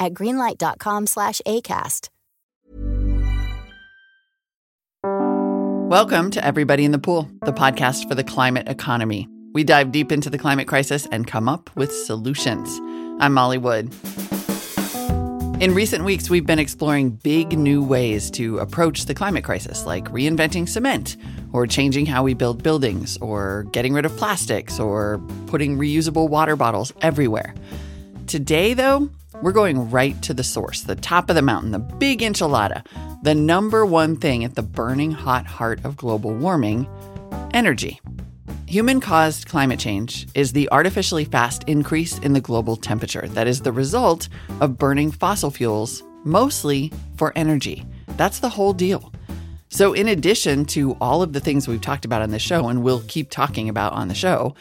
at greenlight.com slash ACAST. Welcome to Everybody in the Pool, the podcast for the climate economy. We dive deep into the climate crisis and come up with solutions. I'm Molly Wood. In recent weeks, we've been exploring big new ways to approach the climate crisis, like reinventing cement, or changing how we build buildings, or getting rid of plastics, or putting reusable water bottles everywhere. Today, though, we're going right to the source, the top of the mountain, the big enchilada, the number one thing at the burning hot heart of global warming energy. Human caused climate change is the artificially fast increase in the global temperature that is the result of burning fossil fuels, mostly for energy. That's the whole deal. So, in addition to all of the things we've talked about on the show and we'll keep talking about on the show,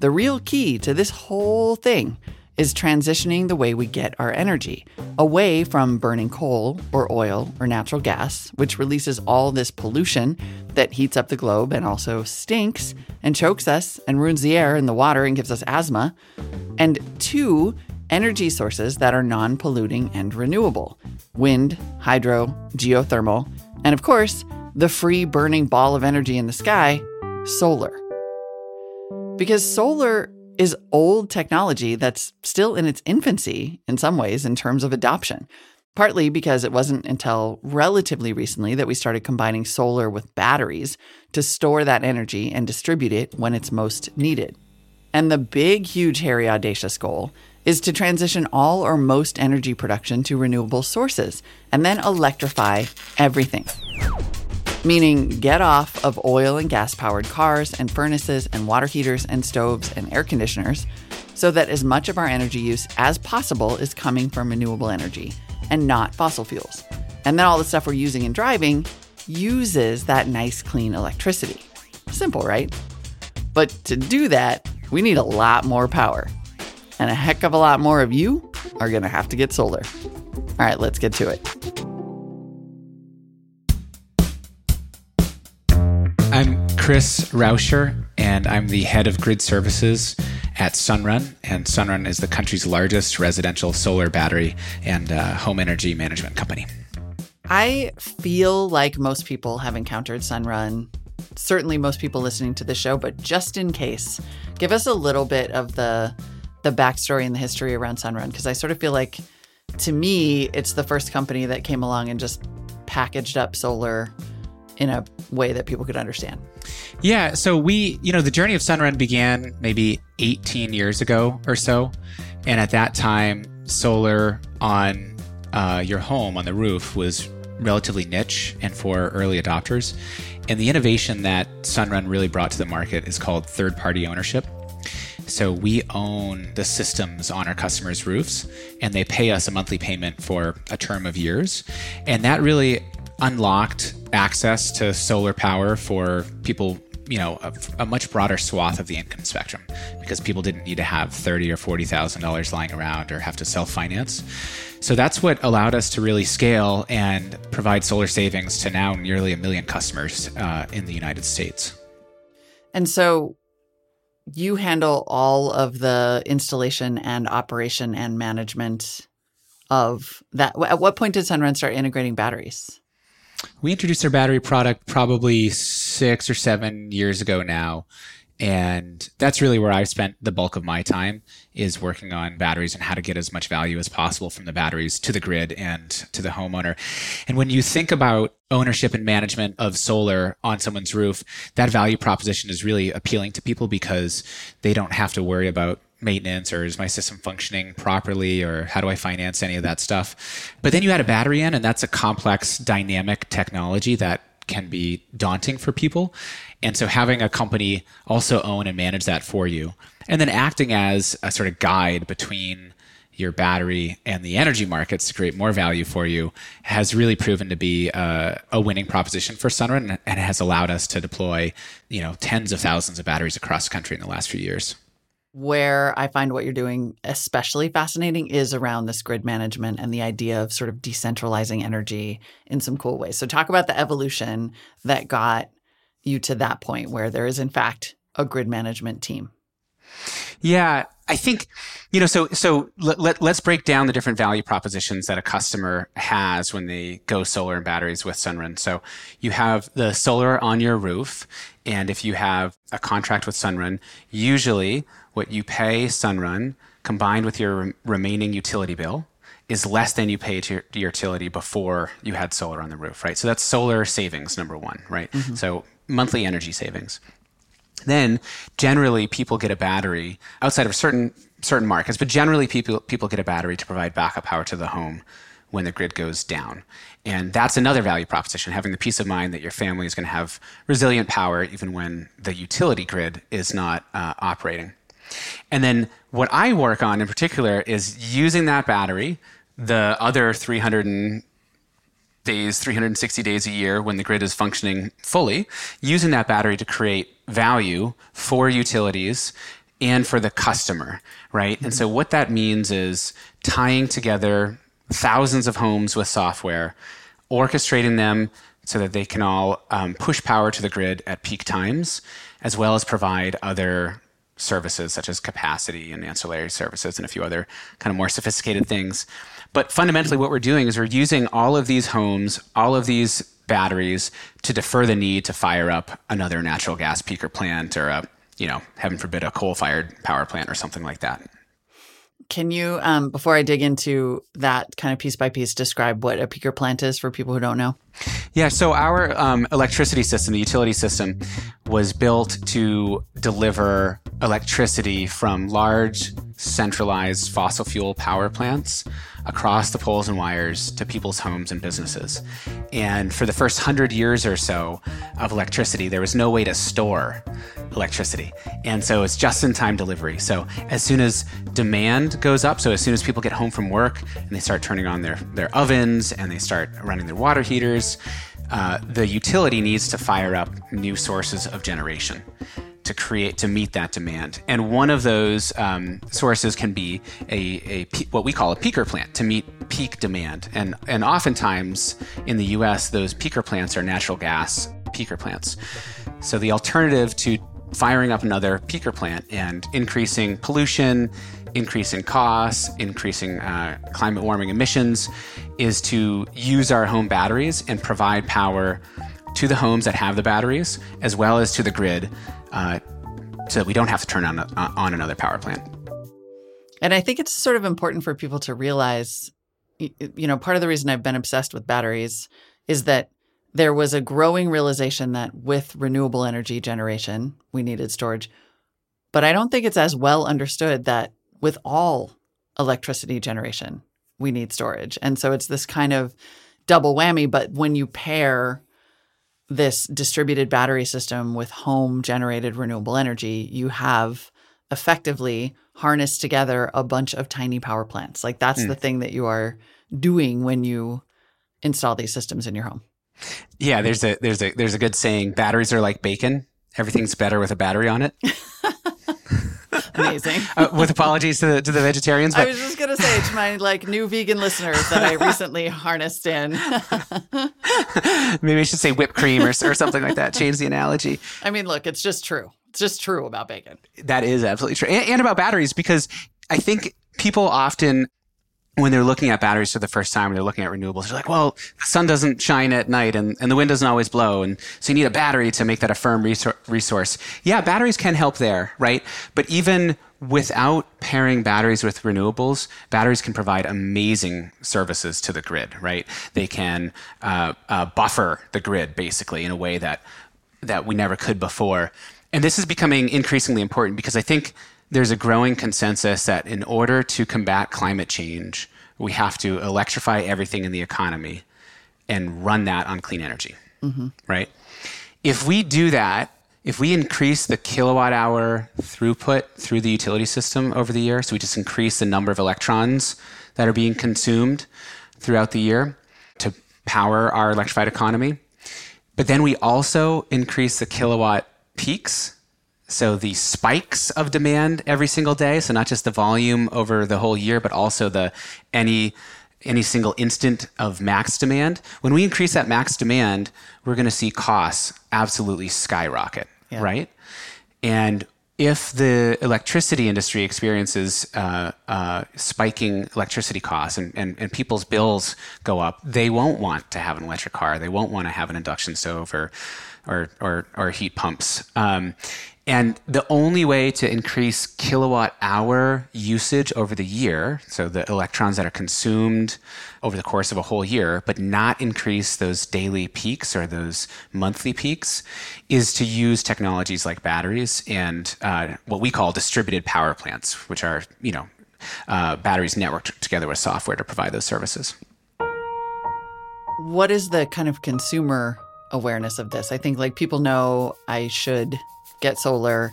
the real key to this whole thing is transitioning the way we get our energy away from burning coal or oil or natural gas, which releases all this pollution that heats up the globe and also stinks and chokes us and ruins the air and the water and gives us asthma, and two, energy sources that are non polluting and renewable wind, hydro, geothermal, and of course, the free burning ball of energy in the sky, solar. Because solar is old technology that's still in its infancy in some ways in terms of adoption. Partly because it wasn't until relatively recently that we started combining solar with batteries to store that energy and distribute it when it's most needed. And the big, huge, hairy, audacious goal is to transition all or most energy production to renewable sources and then electrify everything meaning get off of oil and gas powered cars and furnaces and water heaters and stoves and air conditioners so that as much of our energy use as possible is coming from renewable energy and not fossil fuels. And then all the stuff we're using in driving uses that nice clean electricity. Simple, right? But to do that, we need a lot more power. And a heck of a lot more of you are going to have to get solar. All right, let's get to it. Chris Rauscher, and I'm the head of grid services at Sunrun. And Sunrun is the country's largest residential solar battery and uh, home energy management company. I feel like most people have encountered Sunrun. Certainly, most people listening to the show, but just in case, give us a little bit of the the backstory and the history around Sunrun, because I sort of feel like, to me, it's the first company that came along and just packaged up solar in a way that people could understand. Yeah. So we, you know, the journey of Sunrun began maybe 18 years ago or so. And at that time, solar on uh, your home on the roof was relatively niche and for early adopters. And the innovation that Sunrun really brought to the market is called third party ownership. So we own the systems on our customers' roofs and they pay us a monthly payment for a term of years. And that really unlocked access to solar power for people you know a, a, much broader swath of the income spectrum because people didn't need to have thirty or forty thousand dollars lying around or have to self finance. So that's what allowed us to really scale and provide solar savings to now nearly a million customers uh, in the United States. And so you handle all of the installation and operation and management of that. At what point did Sunrun start integrating batteries? We introduced our battery product probably six or seven years ago now. And that's really where I've spent the bulk of my time is working on batteries and how to get as much value as possible from the batteries to the grid and to the homeowner. And when you think about ownership and management of solar on someone's roof, that value proposition is really appealing to people because they don't have to worry about maintenance or is my system functioning properly or how do I finance any of that stuff. But then you add a battery in, and that's a complex dynamic technology that can be daunting for people. And so having a company also own and manage that for you, and then acting as a sort of guide between your battery and the energy markets to create more value for you has really proven to be a, a winning proposition for Sunrun and has allowed us to deploy, you know, tens of thousands of batteries across the country in the last few years. Where I find what you're doing especially fascinating is around this grid management and the idea of sort of decentralizing energy in some cool ways. So, talk about the evolution that got you to that point where there is, in fact, a grid management team. Yeah, I think you know. So so let, let us break down the different value propositions that a customer has when they go solar and batteries with Sunrun. So you have the solar on your roof, and if you have a contract with Sunrun, usually what you pay Sunrun combined with your re- remaining utility bill is less than you paid to your, to your, utility before you had solar on the roof, right? So that's solar savings, number one, right? Mm-hmm. So monthly energy savings. Then generally people get a battery outside of certain certain markets, but generally people people get a battery to provide backup power to the home when the grid goes down. And that's another value proposition, having the peace of mind that your family is going to have resilient power even when the utility grid is not uh, operating. And then what I work on in particular is using that battery, the other 300 days, 360 days a year when the grid is functioning fully, using that battery to create value for utilities and for the customer, right? Mm-hmm. And so what that means is tying together thousands of homes with software, orchestrating them so that they can all um, push power to the grid at peak times, as well as provide other services such as capacity and ancillary services and a few other kind of more sophisticated things. But fundamentally, what we're doing is we're using all of these homes, all of these batteries to defer the need to fire up another natural gas peaker plant or a, you know, heaven forbid, a coal fired power plant or something like that. Can you, um, before I dig into that kind of piece by piece, describe what a peaker plant is for people who don't know? Yeah, so our um, electricity system, the utility system, was built to deliver electricity from large centralized fossil fuel power plants across the poles and wires to people's homes and businesses. And for the first hundred years or so of electricity, there was no way to store electricity. And so it's just in time delivery. So as soon as demand goes up, so as soon as people get home from work and they start turning on their, their ovens and they start running their water heaters, uh, the utility needs to fire up new sources of generation to create to meet that demand. And one of those um, sources can be a, a what we call a peaker plant to meet peak demand. And and oftentimes in the U.S. those peaker plants are natural gas peaker plants. So the alternative to firing up another peaker plant and increasing pollution, increasing costs, increasing uh, climate warming emissions is to use our home batteries and provide power to the homes that have the batteries as well as to the grid uh, so that we don't have to turn on, uh, on another power plant. And I think it's sort of important for people to realize, you know, part of the reason I've been obsessed with batteries is that there was a growing realization that with renewable energy generation, we needed storage. But I don't think it's as well understood that with all electricity generation, we need storage. And so it's this kind of double whammy. But when you pair this distributed battery system with home generated renewable energy, you have effectively harnessed together a bunch of tiny power plants. Like that's mm. the thing that you are doing when you install these systems in your home. Yeah, there's a there's a there's a good saying, batteries are like bacon. Everything's better with a battery on it. Amazing. uh, with apologies to the, to the vegetarians. But... I was just gonna say to my like new vegan listeners that I recently harnessed in. Maybe I should say whipped cream or, or something like that. Change the analogy. I mean, look, it's just true. It's just true about bacon. That is absolutely true, and, and about batteries because I think people often when they're looking at batteries for the first time, they're looking at renewables. They're like, well, the sun doesn't shine at night and, and the wind doesn't always blow. And so you need a battery to make that a firm resource. Yeah, batteries can help there, right? But even without pairing batteries with renewables, batteries can provide amazing services to the grid, right? They can uh, uh, buffer the grid basically in a way that, that we never could before. And this is becoming increasingly important because I think there's a growing consensus that in order to combat climate change, we have to electrify everything in the economy and run that on clean energy, mm-hmm. right? If we do that if we increase the kilowatt hour throughput through the utility system over the year, so we just increase the number of electrons that are being consumed throughout the year to power our electrified economy. But then we also increase the kilowatt peaks. So the spikes of demand every single day. So not just the volume over the whole year, but also the any any single instant of max demand. When we increase that max demand, we're going to see costs absolutely skyrocket, yeah. right? And if the electricity industry experiences uh, uh, spiking electricity costs and, and, and, people's bills go up, they won't want to have an electric car. They won't want to have an induction stove or, or, or, or heat pumps. Um, and the only way to increase kilowatt hour usage over the year, so the electrons that are consumed over the course of a whole year, but not increase those daily peaks or those monthly peaks, is to use technologies like batteries and uh, what we call distributed power plants, which are, you know, uh, batteries networked together with software to provide those services. What is the kind of consumer awareness of this? I think like people know I should get solar.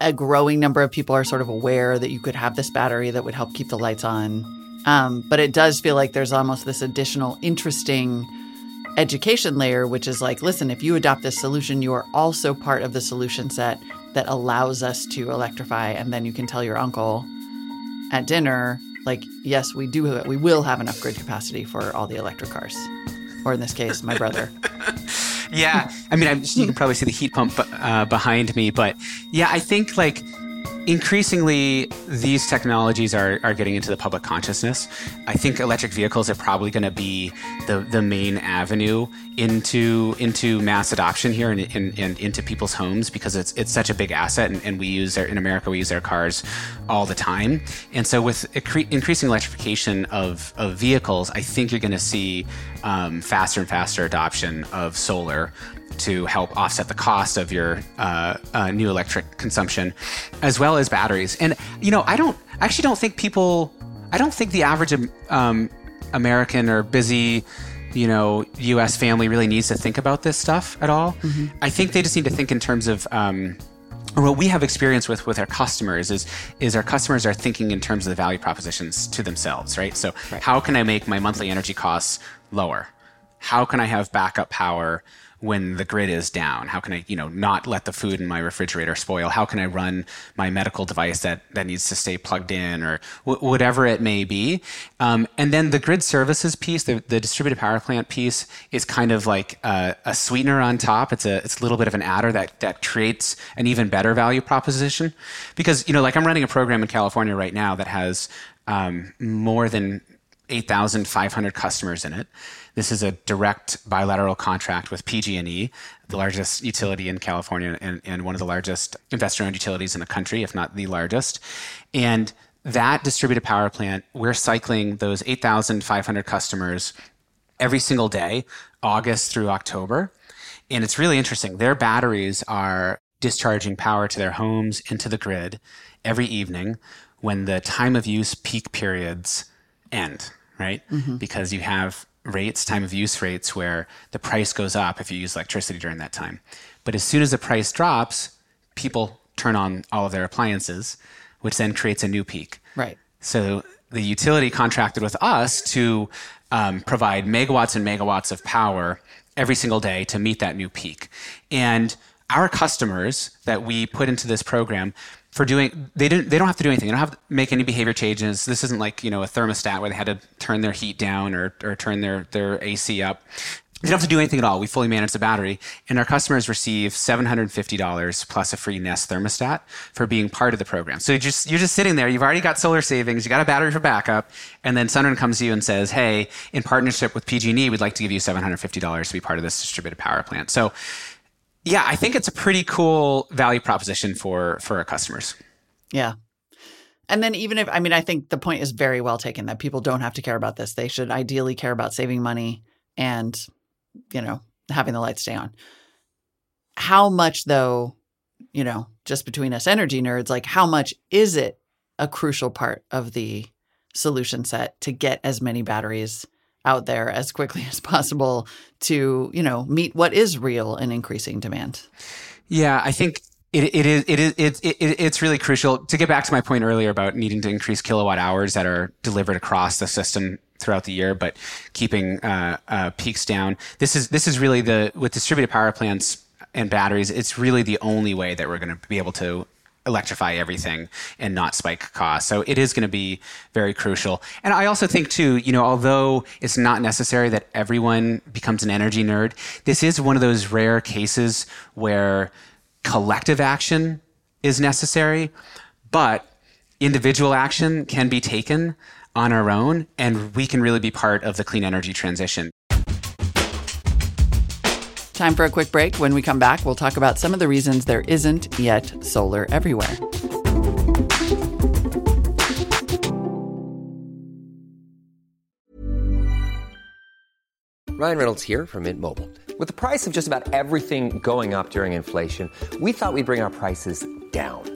A growing number of people are sort of aware that you could have this battery that would help keep the lights on. Um, but it does feel like there's almost this additional interesting education layer, which is like, listen, if you adopt this solution, you are also part of the solution set that allows us to electrify. And then you can tell your uncle at dinner, like, yes, we do, have it, we will have enough grid capacity for all the electric cars. Or in this case, my brother. yeah, I mean, I'm, you can probably see the heat pump uh, behind me, but yeah, I think like increasingly these technologies are, are getting into the public consciousness. I think electric vehicles are probably going to be the, the main avenue into into mass adoption here and, and, and, into people's homes because it's it's such a big asset and, and we use our, in America we use our cars all the time. And so with increasing electrification of, of vehicles, I think you're going to see um, faster and faster adoption of solar to help offset the cost of your uh, uh, new electric consumption, as well as batteries. And you know, I don't I actually don't think people. I don't think the average um, American or busy, you know, U.S. family really needs to think about this stuff at all. Mm-hmm. I think they just need to think in terms of. Um, or what we have experience with with our customers is is our customers are thinking in terms of the value propositions to themselves, right? So right. how can I make my monthly energy costs lower? How can I have backup power? When the grid is down? How can I, you know, not let the food in my refrigerator spoil? How can I run my medical device that, that needs to stay plugged in or w- whatever it may be? Um, and then the grid services piece, the, the distributed power plant piece is kind of like a, a, sweetener on top. It's a, it's a little bit of an adder that, that creates an even better value proposition. Because, you know, like I'm running a program in California right now that has um, more than 8,500 customers in it. This is a direct bilateral contract with PG&E, the largest utility in California and, and one of the largest investor-owned utilities in the country, if not the largest. And that distributed power plant, we're cycling those 8,500 customers every single day, August through October. And it's really interesting. Their batteries are discharging power to their homes into the grid every evening when the time of use peak periods end, right? Mm-hmm. Because you have rates, time of use rates, where the price goes up if you use electricity during that time. But as soon as the price drops, people turn on all of their appliances, which then creates a new peak. Right. So the utility contracted with us to um, provide megawatts and megawatts of power every single day to meet that new peak. And our customers that we put into this program for doing they didn't they don't have to do anything. They don't have to make any behavior changes. This isn't like, you know, a thermostat where they had to turn their heat down or, or turn their, their AC up. They don't have to do anything at all. We fully manage the battery, and our customers receive $750 plus a free Nest thermostat for being part of the program. So you're just you're just sitting there. You've already got solar savings. You got a battery for backup, and then Sunrun comes to you and says, "Hey, in partnership with PG&E, we'd like to give you $750 to be part of this distributed power plant." So yeah, I think it's a pretty cool value proposition for for our customers. Yeah. And then even if I mean I think the point is very well taken that people don't have to care about this. They should ideally care about saving money and you know, having the lights stay on. How much though, you know, just between us energy nerds, like how much is it a crucial part of the solution set to get as many batteries out there as quickly as possible to, you know, meet what is real and increasing demand. Yeah, I think it, it is it is it, it, it's really crucial to get back to my point earlier about needing to increase kilowatt hours that are delivered across the system throughout the year, but keeping uh, uh, peaks down. This is this is really the with distributed power plants and batteries. It's really the only way that we're going to be able to electrify everything and not spike costs. So it is going to be very crucial. And I also think too, you know, although it's not necessary that everyone becomes an energy nerd, this is one of those rare cases where collective action is necessary, but individual action can be taken on our own and we can really be part of the clean energy transition. Time for a quick break. When we come back, we'll talk about some of the reasons there isn't yet solar everywhere. Ryan Reynolds here from Mint Mobile. With the price of just about everything going up during inflation, we thought we'd bring our prices down.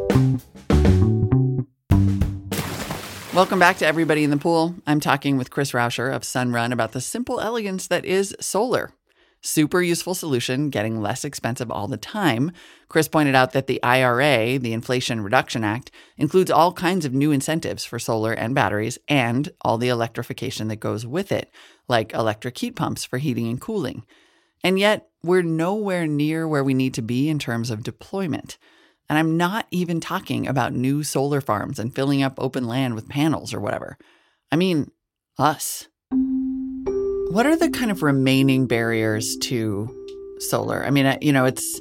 Welcome back to Everybody in the Pool. I'm talking with Chris Rauscher of Sunrun about the simple elegance that is solar. Super useful solution, getting less expensive all the time. Chris pointed out that the IRA, the Inflation Reduction Act, includes all kinds of new incentives for solar and batteries and all the electrification that goes with it, like electric heat pumps for heating and cooling. And yet, we're nowhere near where we need to be in terms of deployment. And I'm not even talking about new solar farms and filling up open land with panels or whatever. I mean, us. What are the kind of remaining barriers to solar? I mean, you know, it's.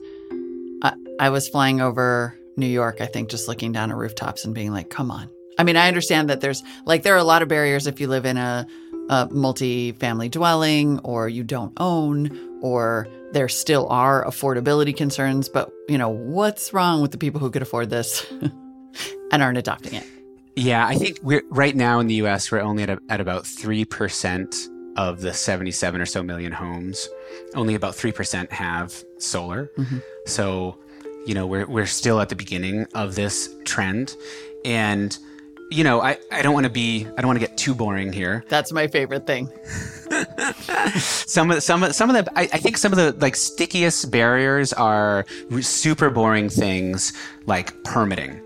I, I was flying over New York, I think, just looking down at rooftops and being like, come on. I mean, I understand that there's like, there are a lot of barriers if you live in a, a multi family dwelling or you don't own or there still are affordability concerns, but you know, what's wrong with the people who could afford this and aren't adopting it? Yeah, I think we're right now in the US, we're only at, a, at about 3% of the 77 or so million homes. Only about 3% have solar. Mm-hmm. So, you know, we're, we're still at the beginning of this trend. And, you know, I, I don't want to be, I don't want to get too boring here. That's my favorite thing. some of some of some of the I, I, think some of the like stickiest barriers are super boring things like permitting,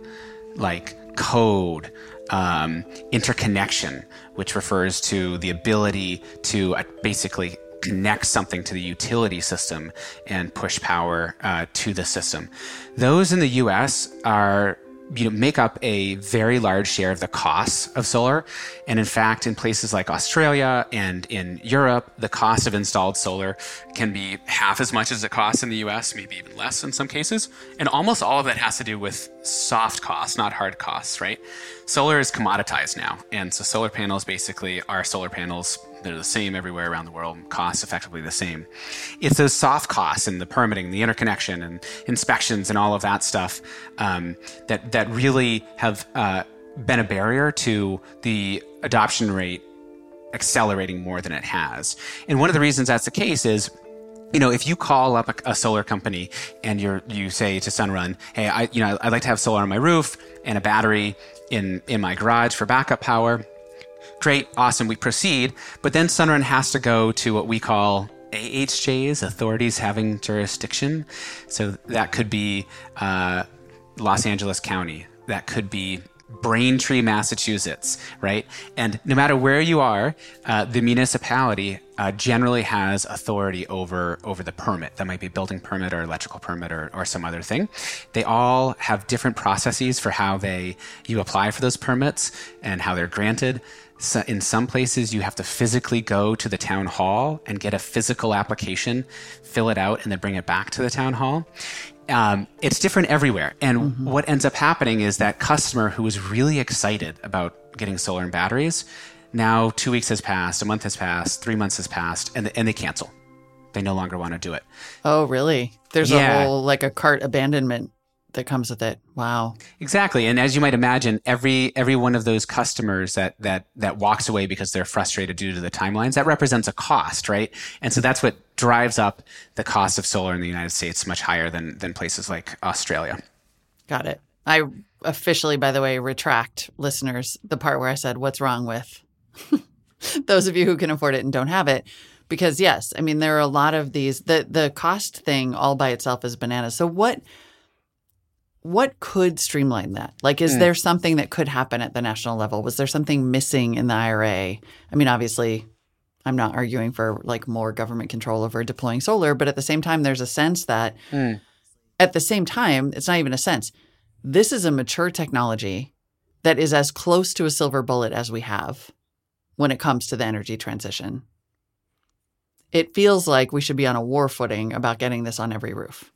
like code, um, interconnection, which refers to the ability to uh, basically connect something to the utility system and push power uh, to the system. Those in the U.S. are you know, make up a very large share of the costs of solar. And in fact, in places like Australia and in Europe, the cost of installed solar can be half as much as it costs in the US, maybe even less in some cases. And almost all of that has to do with soft costs, not hard costs, right? Solar is commoditized now. And so solar panels basically are solar panels they're the same everywhere around the world, costs effectively the same. It's those soft costs and the permitting, the interconnection and inspections and all of that stuff um, that, that really have uh, been a barrier to the adoption rate accelerating more than it has. And one of the reasons that's the case is you know, if you call up a, a, solar company and you're you say to Sunrun, "Hey, I you know I'd like to have solar on my roof and a battery in in my garage for backup power," Great, awesome, we proceed. But then Sunrun has to go to what we call AHJs, authorities having jurisdiction. So that could be uh, Los Angeles County, that could be Braintree, Massachusetts, right? And no matter where you are, uh, the municipality uh, generally has authority over over the permit. That might be building permit or electrical permit or, or some other thing. They all have different processes for how they you apply for those permits and how they're granted. So in some places, you have to physically go to the town hall and get a physical application, fill it out, and then bring it back to the town hall. Um, it's different everywhere. And mm-hmm. what ends up happening is that customer who was really excited about getting solar and batteries, now two weeks has passed, a month has passed, three months has passed, and, and they cancel. They no longer want to do it. Oh, really? There's Yeah. a whole like a cart abandonment that comes with it. Wow. Exactly. And as you might imagine, every every one of those customers that that that walks away because they're frustrated due to the timelines, that represents a cost, right? And so that's what drives up the cost of solar in the United States much higher than than places like Australia. Got it. I officially, by the way, retract listeners the part where I said, what's wrong with those of you who can afford it and don't have it? Because yes, I mean there are a lot of these the the cost thing all by itself is bananas. So what what could streamline that? Like is hmm. there something that could happen at the national level? Was there something missing in the IRA? I mean, obviously I'm not arguing for like more government control over deploying solar, but at the same time there's a sense that mm. at the same time, it's not even a sense. This is a mature technology that is as close to a silver bullet as we have when it comes to the energy transition. It feels like we should be on a war footing about getting this on every roof.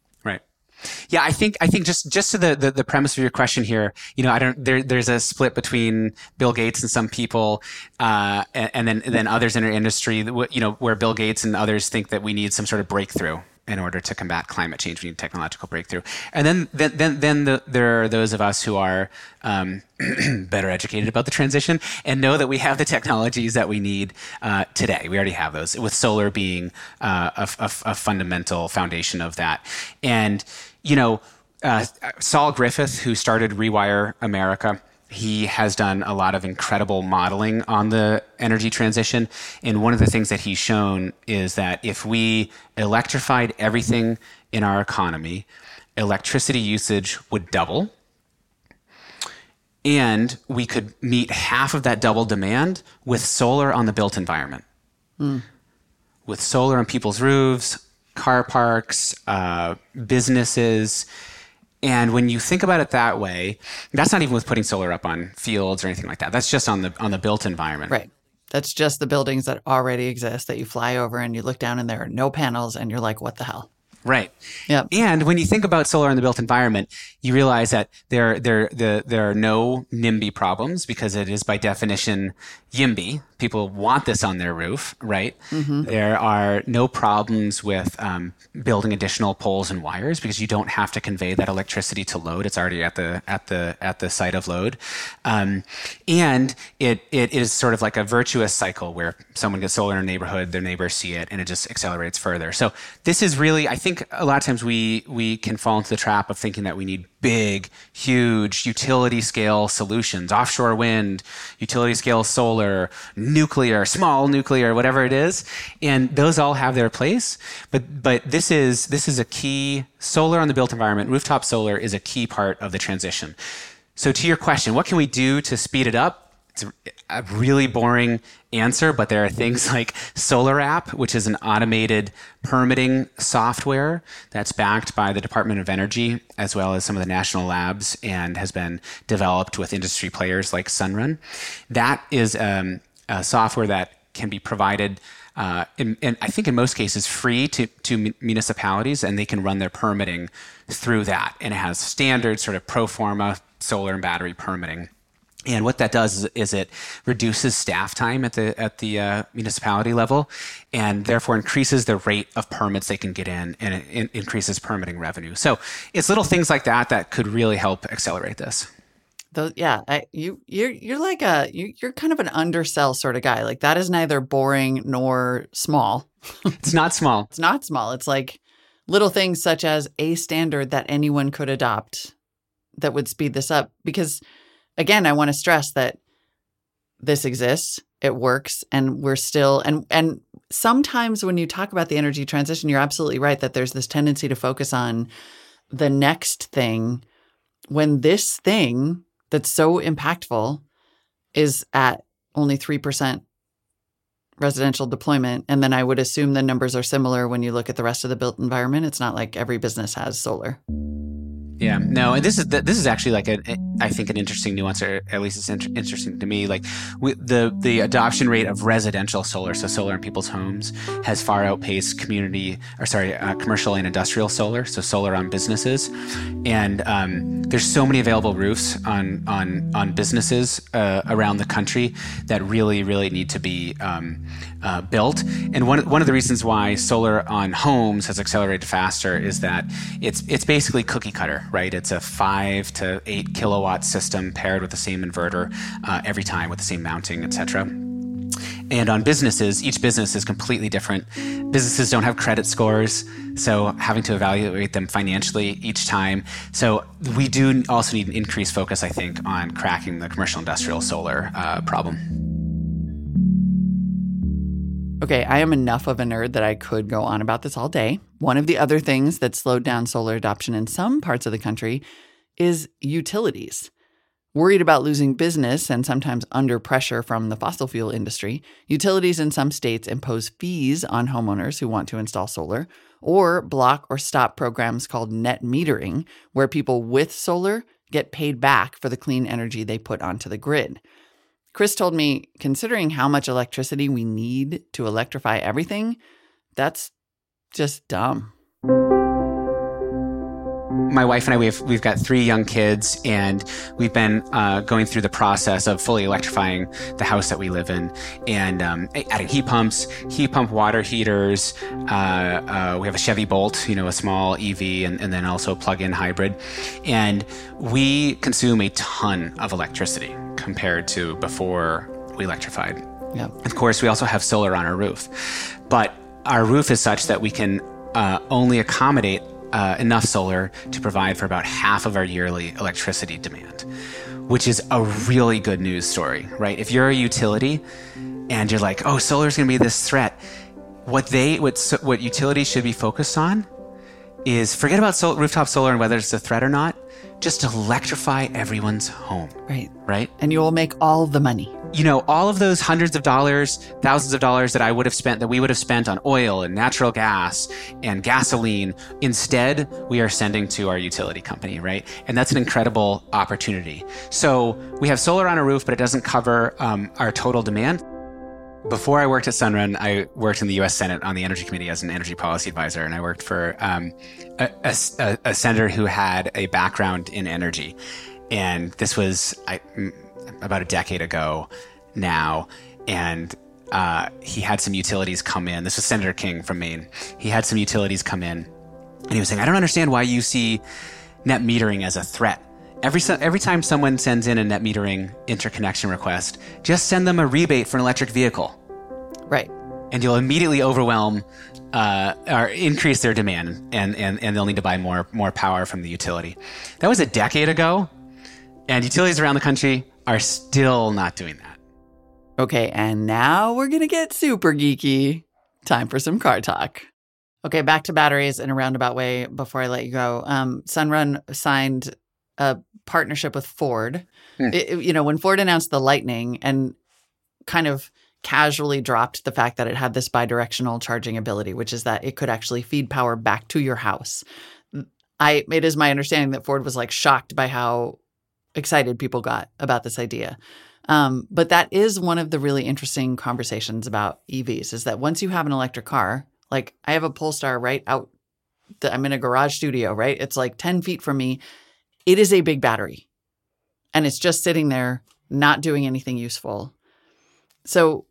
Yeah, I think I think just just to the, the, the premise of your question here, you know, I don't there there's a split between Bill Gates and some people, uh, and, and then and then others in our industry, that you know, where Bill Gates and others think that we need some sort of breakthrough in order to combat climate change. We need technological breakthrough, and then then then, then the, there are those of us who are um, better educated about the transition and know that we have the technologies that we need uh, today. We already have those, with solar being uh, a, a, a fundamental foundation of that, and you know, uh, Saul Griffith, who started Rewire America, he has done a lot of incredible modeling on the energy transition. And one of the things that he's shown is that if we electrified everything in our economy, electricity usage would double. And we could meet half of that double demand with solar on the built environment. With solar on people's roofs, car parks, uh, businesses. And when you think about it that way, that's not even with putting solar up on fields or anything like that. That's just on the on the built environment. Right. That's just the buildings that already exist that you fly over and you look down and there are no panels and you're like, what the hell? Right. Yep. And when you think about solar in the built environment, you realize that there, there, the, there are no NIMBY problems because it is by definition YIMBY. People want this on their roof, right? There are no problems with um, building additional poles and wires because you don't have to convey that electricity to load. It's already at the at the at the site of load, um, and it it is sort of like a virtuous cycle where someone gets solar in a neighborhood, their neighbors see it, and it just accelerates further. So this is really, I think, a lot of times we we can fall into the trap of thinking that we need big, huge utility scale solutions, offshore wind, utility scale solar, nuclear, small nuclear, whatever it is, and those all have their place. But but this is this is a key solar on the built environment. Rooftop solar is a key part of the transition. So to your question, what can we do to speed it up? A- really boring answer, but there are things like Solar App, which is an automated permitting software that's backed by the Department of Energy as well as some of the national labs and has been developed with industry players like Sunrun. That is um, a software that can be provided. Uh, in, in, I think in most cases free to, to municipalities, and they can run their permitting through that. And it has standard sort of pro forma solar and battery permitting. And what that does is, is it reduces staff time at the at the uh, municipality level, and therefore increases the rate of permits they can get in, and it in- increases permitting revenue. So it's little things like that that could really help accelerate this. Those, yeah, I, you, you're, you're like a, you, you're kind of an undersell sort of guy. Like that is neither boring nor small. It's not small. It's not small. It's like little things such as a standard that anyone could adopt that would speed this up. Because again, I want to stress that this exists, it works, and we're still and and sometimes when you talk about the energy transition, you're absolutely right that there's this tendency to focus on the next thing when this thing that's so impactful is at only 3% residential deployment and then i would assume the numbers are similar when you look at the rest of the built environment. It's not like every business has solar Yeah, no, and this is this is actually like a I think an interesting nuance, or at least it's inter- interesting to me. Like we, the the adoption rate of residential solar, so solar in people's homes, has far outpaced community or sorry, uh, commercial and industrial solar, so solar on businesses. And um, there's so many available roofs on on on businesses uh, around the country that really really need to be um, uh, built. And one one of the reasons why solar on homes has accelerated faster is that it's it's basically cookie cutter, right? It's a five to eight kilowatt system paired with the same inverter uh, every time with the same mounting, etc. And on businesses, each business is completely different. Businesses don't have credit scores, so having to evaluate them financially each time. So we do also need an increased focus, I think, on cracking the commercial industrial solar uh, problem. Okay, I am enough of a nerd that I could go on about this all day. One of the other things that slowed down solar adoption in some parts of the country is utilities. Worried about losing business and sometimes under pressure from the fossil fuel industry, utilities in some states impose fees on homeowners who want to install solar or block or stop programs called net metering, where people with solar get paid back for the clean energy they put onto the grid. Chris told me, considering how much electricity we need to electrify everything, that's just dumb. My wife and I, we've we've got three young kids, and we've been uh, going through the process of fully electrifying the house that we live in, and um, adding heat pumps, heat pump water heaters. Uh, uh, we have a Chevy Bolt, you know, a small EV, and, and then also a plug-in hybrid, and we consume a ton of electricity compared to before we electrified. Yeah. Of course, we also have solar on our roof, but our roof is such that we can uh, only accommodate uh, enough solar to provide for about half of our yearly electricity demand, which is a really good news story, right? If you're a utility and you're like, oh, solar is going to be this threat, what they what what utilities should be focused on is forget about sol- rooftop solar and whether it's a threat or not. Just electrify everyone's home. Right. Right. And you will make all the money. You know, all of those hundreds of dollars, thousands of dollars that I would have spent, that we would have spent on oil and natural gas and gasoline, instead, we are sending to our utility company, right? And that's an incredible opportunity. So we have solar on a roof, but it doesn't cover um, our total demand. Before I worked at Sunrun, I worked in the U.S. Senate on the Energy Committee as an energy policy advisor, and I worked for um, a, a, a, senator who had a background in energy. And this was I, about a decade ago now, and uh, he had some utilities come in. This was Senator King from Maine. He had some utilities come in, and he was saying, "I don't understand why you see net metering as a threat." Every, every time someone sends in a net metering interconnection request, just send them a rebate for an electric vehicle. Right. And you'll immediately overwhelm uh, or increase their demand, and, and, and they'll need to buy more, more power from the utility. That was a decade ago, and utilities around the country are still not doing that. Okay, and now we're going to get super geeky. Time for some car talk. Okay, back to batteries in a roundabout way before I let you go. Um, Sunrun signed a partnership with Ford. Hmm. It- you know, when Ford announced the Lightning and kind of casually dropped the fact that it had this bidirectional charging ability, which is that it could actually feed power back to your house. I it is my understanding that Ford was like shocked by how excited people got about this idea. Um, but that is one of the really interesting conversations about EVs is that once you have an electric car, like I have a Polestar right out, the, I'm in a garage studio, right? It's like 10 feet from me. It is a big battery and it's just sitting there, not doing anything useful. So,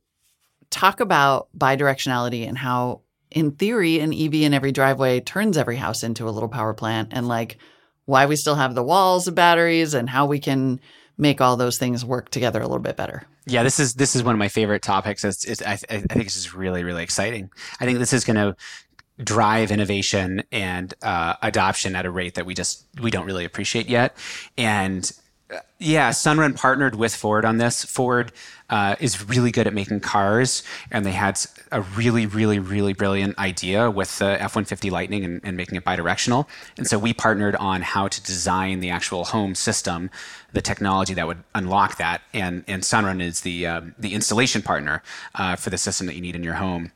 talk about bidirectionality and how, in theory, an EV in every driveway turns every house into a little power plant and like why we still have the walls of batteries and how we can make all those things work together a little bit better. Yeah, this is this is one of my favorite topics. It's, it's I, I think it's just really really exciting. I think this is going to drive innovation and uh, adoption at a rate that we just we don't really appreciate yet. And uh, yeah, Sunrun partnered with Ford on this. Ford uh, is really good at making cars, and they had a really, really, really brilliant idea with the F 150 Lightning and, and, making it bidirectional. And so we partnered on how to design the actual home system, the technology that would unlock that. And, and Sunrun is the, um, the installation partner uh, for the system that you need in your home.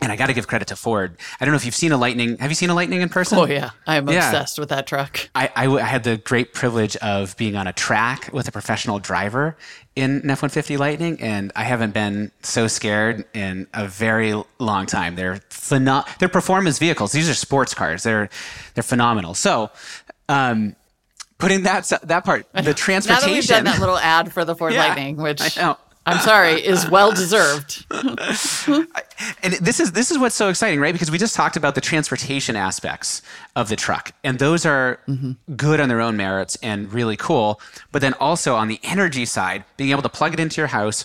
And I got to give credit to Ford. I don't know if you've seen a Lightning. Have you seen a Lightning in person? Oh yeah, I'm Yeah. obsessed with that truck. I, I, w- I had the great privilege of being on a track with a professional driver in an F 150 Lightning, and I haven't been so scared in a very long time. They're pheno- they're performance vehicles. These are sports cars. They're they're phenomenal. So, um, putting that that part, the transportation. Now that we've done that little ad for the Ford Yeah, Lightning, which I know. I'm sorry is well deserved. and this is this is what's so exciting, right? Because we just talked about the transportation aspects of the truck, and those are good on their own merits and really cool. But then also on the energy side, being able to plug it into your house.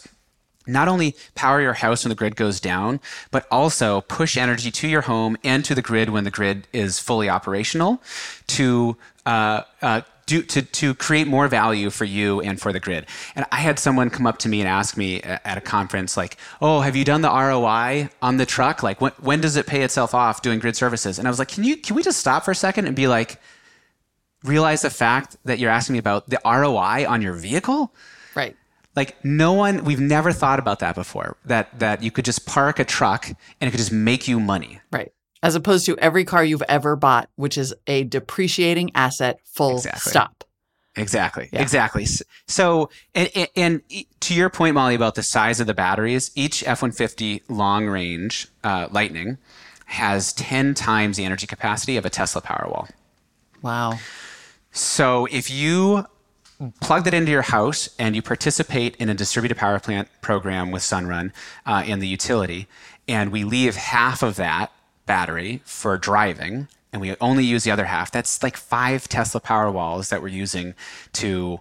Not only power your house when the grid goes down, but also push energy to your home and to the grid when the grid is fully operational to uh, uh, do, to, to create more value for you and for the grid. And I had someone come up to me and ask me at a conference, like, oh, have you done the ROI on the truck? Like, when, when does it pay itself off doing grid services? And I was like, can you, can we just stop for a second and be like, realize the fact that you're asking me about the ROI on your vehicle? Right. Like no one, we've never thought about that before. That that you could just park a truck and it could just make you money. Right. As opposed to every car you've ever bought, which is a depreciating asset full Exactly. stop. Exactly. Yeah. Exactly. So, and, and, and to your point, Molly, about the size of the batteries, each F 150 long range uh, Lightning has 10 times the energy capacity of a Tesla Powerwall. Wow. So, if you plug that into your house and you participate in a distributed power plant program with Sunrun uh, in the utility, and we leave half of that battery for driving, and we only use the other half, that's like five Tesla Powerwalls that we're using to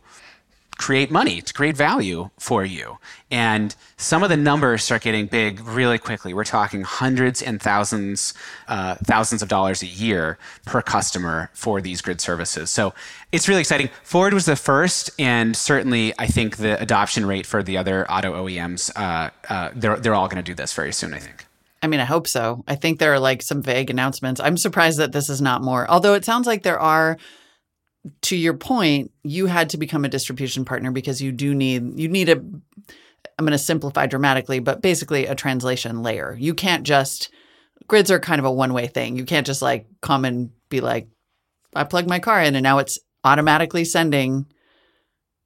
create money, to create value for you. And some of the numbers start getting big really quickly. We're talking hundreds and thousands, uh, thousands of dollars a year per customer for these grid services. So it's really exciting. Ford was the first, and certainly I think the adoption rate for the other auto OEMs, uh, uh, they're, they're all going to do this very soon, I think. I mean, I hope so. I think there are like some vague announcements. I'm surprised that this is not more. Although it sounds like there are to your point, you had to become a distribution partner because you do need you need a I'm going to simplify dramatically, but basically a translation layer. You can't just grids are kind of a one-way thing. You can't just like come and be like I plugged my car in and now it's automatically sending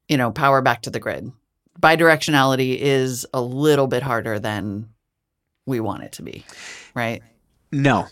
you know, power back to the grid. Bidirectionality is a little bit harder than we want it to be, right? No,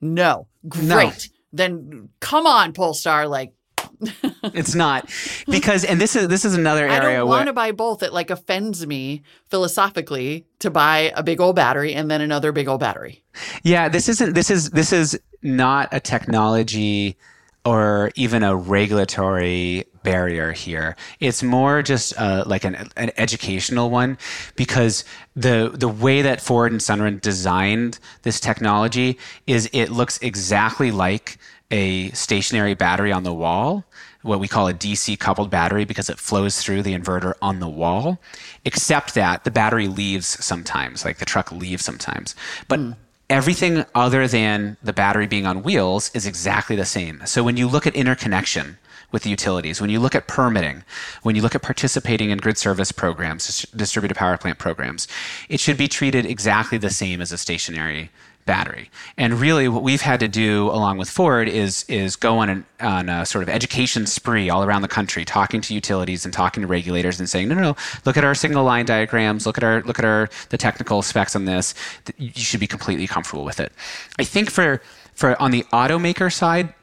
No. Great. Then come on, Polestar. Like, it's not because, and this is this is another area. I don't want to buy both. It like offends me philosophically to buy a big old battery and then another big old battery. Yeah, this isn't this is this is not a technology or even a regulatory barrier here. It's more just uh, like an, an educational one because the the way that Ford and Sunrun designed this technology is it looks exactly like a stationary battery on the wall, what we call a DC coupled battery because it flows through the inverter on the wall, except that the battery leaves sometimes, like the truck leaves sometimes. But everything other than the battery being on wheels is exactly the same. So when you look at interconnection with the utilities, when you look at permitting, when you look at participating in grid service programs, distributed power plant programs, it should be treated exactly the same as a stationary battery. And really, what we've had to do, along with Ford, is is go on an on a sort of education spree all around the country, talking to utilities and talking to regulators, and saying, no, no, no, look at our single line diagrams, look at our look at our the technical specs on this. You should be completely comfortable with it. I think for for on the automaker side,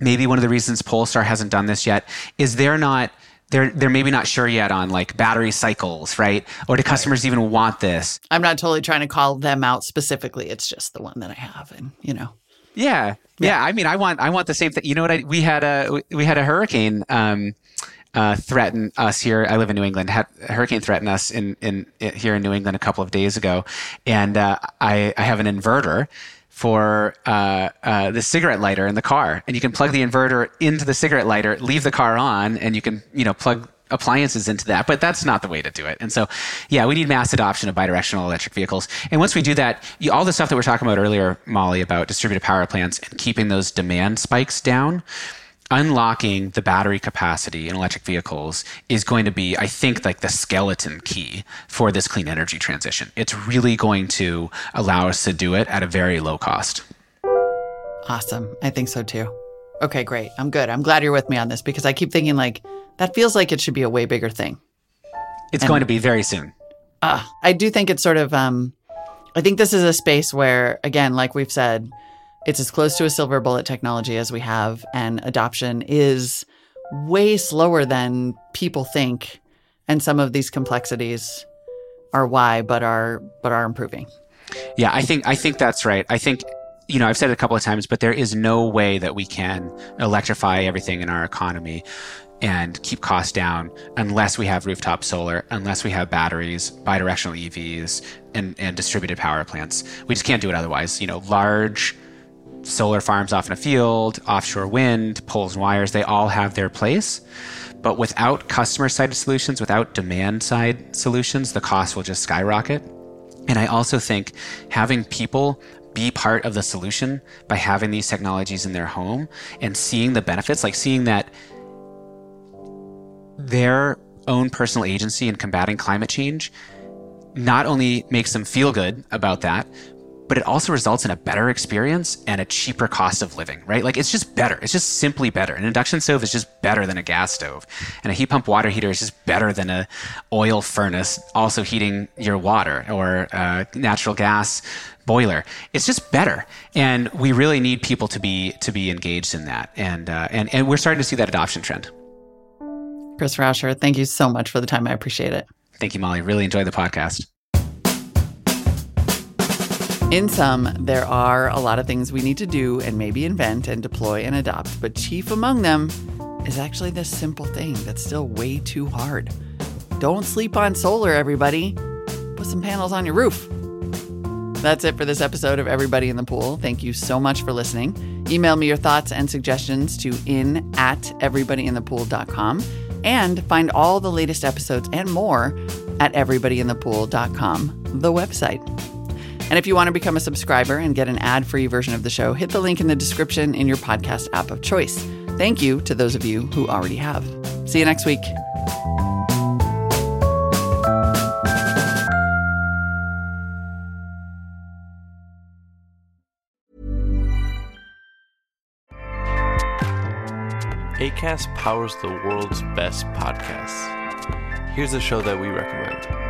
maybe one of the reasons Polestar hasn't done this yet is they're not. They're, they're maybe not sure yet on like battery cycles, right? Or do customers even want this? I'm not totally trying to call them out specifically. It's just the one that I have. And, you know, Yeah, yeah. I mean, I want I want the same thing. You know what? I, we had a we- had a hurricane um, uh, threaten us here. I live in New England. Had a hurricane threaten us in, in here in New England a couple of days ago, and uh, I I have an inverter for uh, uh, the cigarette lighter in the car, and you can plug the inverter into the cigarette lighter, leave the car on, and you can you know plug appliances into that, but that's not the way to do it. And so, yeah, we need mass adoption of bidirectional electric vehicles. And once we do that, you, all the stuff that we we're talking about earlier, Molly, about distributed power plants and keeping those demand spikes down, unlocking the battery capacity in electric vehicles is going to be, I think, like the skeleton key for this clean energy transition. It's really going to allow us to do it at a very low cost. Awesome. I think so too. Okay, great. I'm good. I'm glad you're with me on this because I keep thinking like that feels like it should be a way bigger thing. It's and, going to be very soon. Uh, I do think it's sort of um I think this is a space where again, like we've said, it's as close to a silver bullet technology as we have and adoption is way slower than people think and some of these complexities are why but are but are improving. Yeah, I think I think that's right. I think you know, I've said it a couple of times, but there is no way that we can electrify everything in our economy and keep costs down unless we have rooftop solar, unless we have batteries, bidirectional EVs, and, and distributed power plants. We just can't do it otherwise. You know, large solar farms off in a field, offshore wind, poles and wires, they all have their place. But without customer side solutions, without demand side solutions, the cost will just skyrocket. And I also think having people be part of the solution by having these technologies in their home and seeing the benefits, like seeing that their own personal agency in combating climate change not only makes them feel good about that, but it also results in a better experience and a cheaper cost of living, right? Like it's just better. It's just simply better. An induction stove is just better than a gas stove. And a heat pump water heater is just better than a oil furnace also heating your water or a natural gas boiler. It's just better. And we really need people to be to be engaged in that. And uh, and and we're starting to see that adoption trend. Chris Rauscher, thank you so much for the time. I appreciate it. Thank you, Molly. Really enjoyed the podcast. In sum, there are a lot of things we need to do and maybe invent and deploy and adopt, but chief among them is actually this simple thing that's still way too hard. Don't sleep on solar, everybody. Put some panels on your roof. That's it for this episode of Everybody in the Pool. Thank you so much for listening. Email me your thoughts and suggestions to in at everybodyinthepool.com and find all the latest episodes and more at everybodyinthepool.com, the website. And if you want to become a subscriber and get an ad free version of the show, hit the link in the description in your podcast app of choice. Thank you to those of you who already have. See you next week. ACAST powers the world's best podcasts. Here's a show that we recommend.